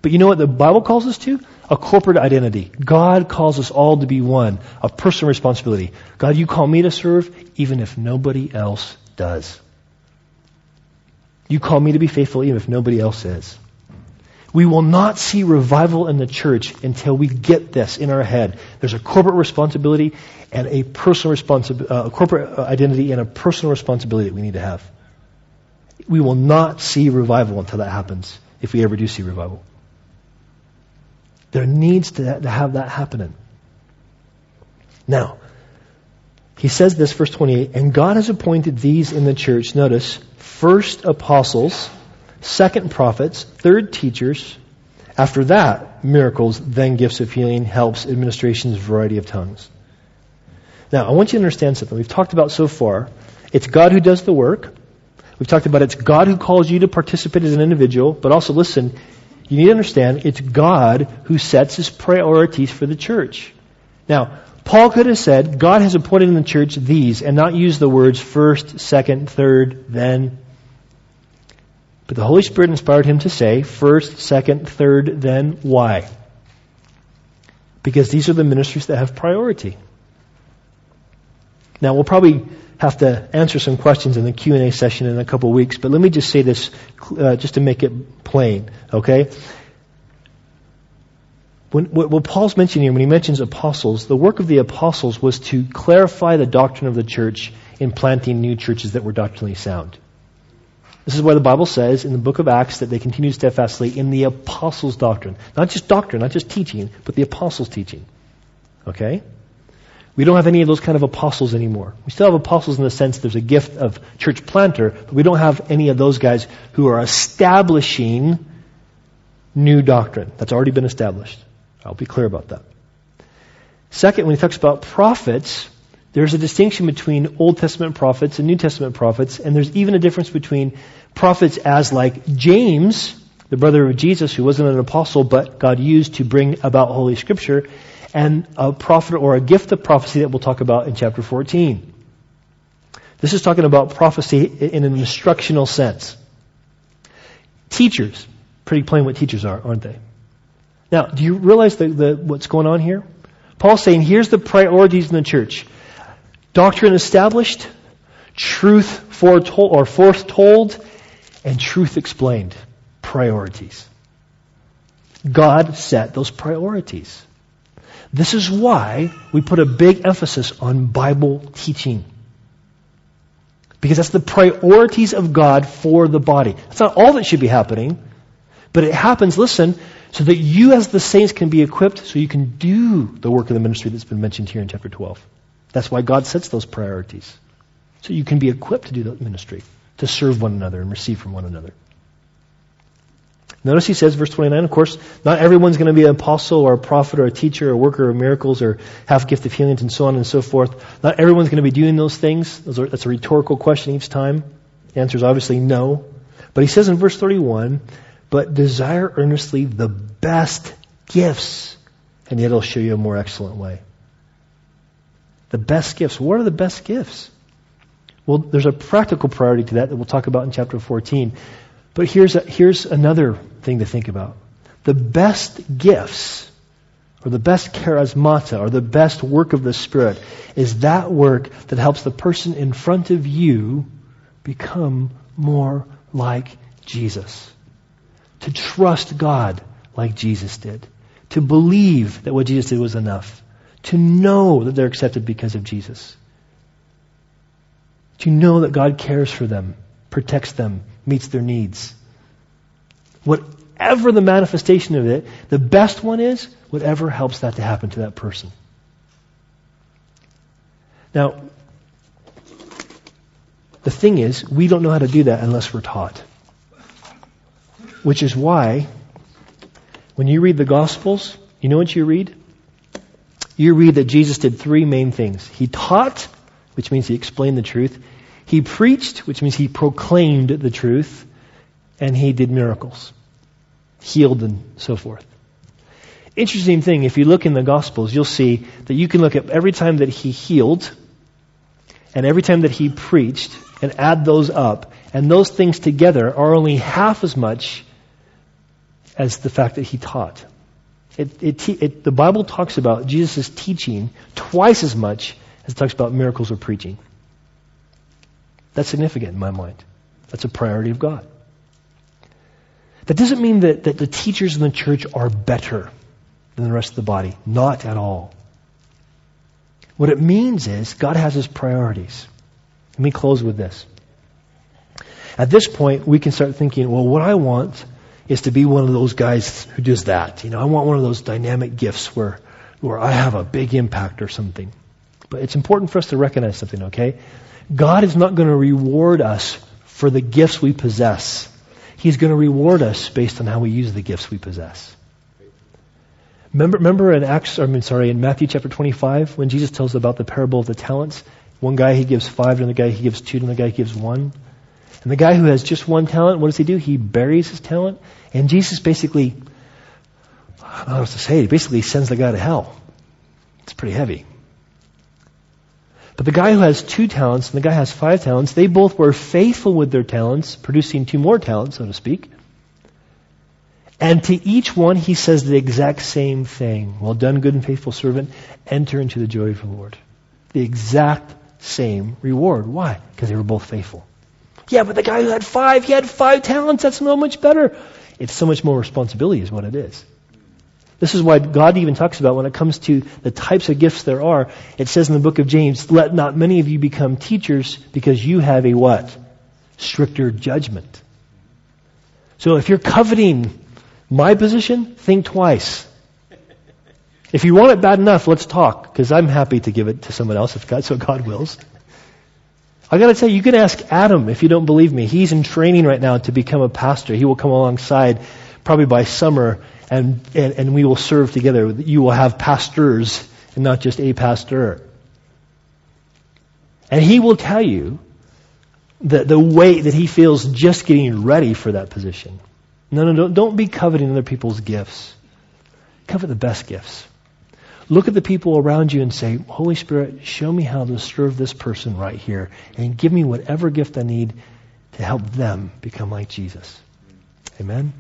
[SPEAKER 1] But you know what the Bible calls us to? A corporate identity. God calls us all to be one. A personal responsibility. God, you call me to serve even if nobody else does. You call me to be faithful even if nobody else is. We will not see revival in the church until we get this in our head. There's a corporate responsibility and a personal responsibility, uh, a corporate identity and a personal responsibility that we need to have. We will not see revival until that happens, if we ever do see revival. There needs to, to have that happening. Now, he says this, verse 28, and God has appointed these in the church, notice, first apostles, second prophets, third teachers, after that, miracles, then gifts of healing, helps, administrations, variety of tongues. Now, I want you to understand something. We've talked about so far. It's God who does the work. We've talked about it's God who calls you to participate as an individual, but also listen, you need to understand it's God who sets his priorities for the church. Now, Paul could have said, God has appointed in the church these, and not use the words first, second, third, then. But the Holy Spirit inspired him to say, first, second, third, then. Why? Because these are the ministries that have priority. Now, we'll probably have to answer some questions in the Q&A session in a couple of weeks, but let me just say this uh, just to make it plain, okay? When, what Paul's mentioning here, when he mentions apostles, the work of the apostles was to clarify the doctrine of the church in planting new churches that were doctrinally sound. This is why the Bible says in the book of Acts that they continued steadfastly in the apostles' doctrine. Not just doctrine, not just teaching, but the apostles' teaching. Okay? We don't have any of those kind of apostles anymore. We still have apostles in the sense there's a gift of church planter, but we don't have any of those guys who are establishing new doctrine. That's already been established. I'll be clear about that. Second, when he talks about prophets, there's a distinction between Old Testament prophets and New Testament prophets, and there's even a difference between prophets as like James, the brother of Jesus, who wasn't an apostle, but God used to bring about Holy Scripture, and a prophet or a gift of prophecy that we'll talk about in chapter 14. This is talking about prophecy in an instructional sense. Teachers, pretty plain what teachers are, aren't they? Now, do you realize the, the, what's going on here? Paul's saying, here's the priorities in the church. Doctrine established, truth foretold or foretold, and truth explained. Priorities. God set those priorities. This is why we put a big emphasis on Bible teaching. Because that's the priorities of God for the body. That's not all that should be happening, but it happens, listen, so that you as the saints can be equipped so you can do the work of the ministry that's been mentioned here in chapter 12. That's why God sets those priorities. So you can be equipped to do that ministry, to serve one another and receive from one another. Notice he says, verse 29, of course, not everyone's going to be an apostle or a prophet or a teacher or a worker of miracles or have gift of healings and so on and so forth. Not everyone's going to be doing those things. That's a rhetorical question each time. The answer is obviously no. But he says in verse 31, but desire earnestly the best gifts, and yet it'll show you a more excellent way. The best gifts. What are the best gifts? Well, there's a practical priority to that that we'll talk about in chapter 14. But here's, a, here's another thing to think about. The best gifts, or the best charismata, or the best work of the Spirit, is that work that helps the person in front of you become more like Jesus. To trust God like Jesus did, to believe that what Jesus did was enough, to know that they're accepted because of Jesus, to know that God cares for them, protects them, meets their needs. Whatever the manifestation of it, the best one is whatever helps that to happen to that person. Now, the thing is, we don't know how to do that unless we're taught. Which is why, when you read the Gospels, you know what you read? You read that Jesus did three main things. He taught, which means he explained the truth. He preached, which means he proclaimed the truth. And he did miracles. Healed and so forth. Interesting thing, if you look in the Gospels, you'll see that you can look at every time that he healed and every time that he preached and add those up. And those things together are only half as much as the fact that he taught. It, it, it, the Bible talks about Jesus' teaching twice as much as it talks about miracles or preaching. That's significant in my mind. That's a priority of God. That doesn't mean that, that the teachers in the church are better than the rest of the body. Not at all. What it means is God has his priorities. Let me close with this. At this point, we can start thinking, well, what I want is to be one of those guys who does that. You know, I want one of those dynamic gifts where, where I have a big impact or something. But it's important for us to recognize something, okay? God is not going to reward us for the gifts we possess. He's going to reward us based on how we use the gifts we possess. Remember, remember in Acts, I mean, sorry, in Matthew chapter 25, when Jesus tells about the parable of the talents, one guy he gives five, and the guy he gives two, and the guy he gives one. And the guy who has just one talent, what does he do? He buries his talent. And Jesus basically, I don't know what to say, he basically sends the guy to hell. It's pretty heavy. But the guy who has two talents and the guy has five talents, they both were faithful with their talents, producing two more talents, so to speak. And to each one, he says the exact same thing. Well done, good and faithful servant. Enter into the joy of the Lord. The exact same reward. Why? Because they were both faithful. Yeah, but the guy who had five, he had five talents. That's so much better. It's so much more responsibility is what it is. This is why God even talks about when it comes to the types of gifts there are. It says in the book of James, let not many of you become teachers because you have a what? Stricter judgment. So if you're coveting my position, think twice. If you want it bad enough, let's talk, because I'm happy to give it to someone else if God, so God wills. I gotta tell you, you can ask Adam if you don't believe me. He's in training right now to become a pastor. He will come alongside probably by summer and, and, and we will serve together. You will have pastors and not just a pastor. And he will tell you the, the weight that he feels just getting ready for that position. No, no, don't, don't be coveting other people's gifts. Covet the best gifts. Look at the people around you and say, Holy Spirit, show me how to serve this person right here and give me whatever gift I need to help them become like Jesus. Amen?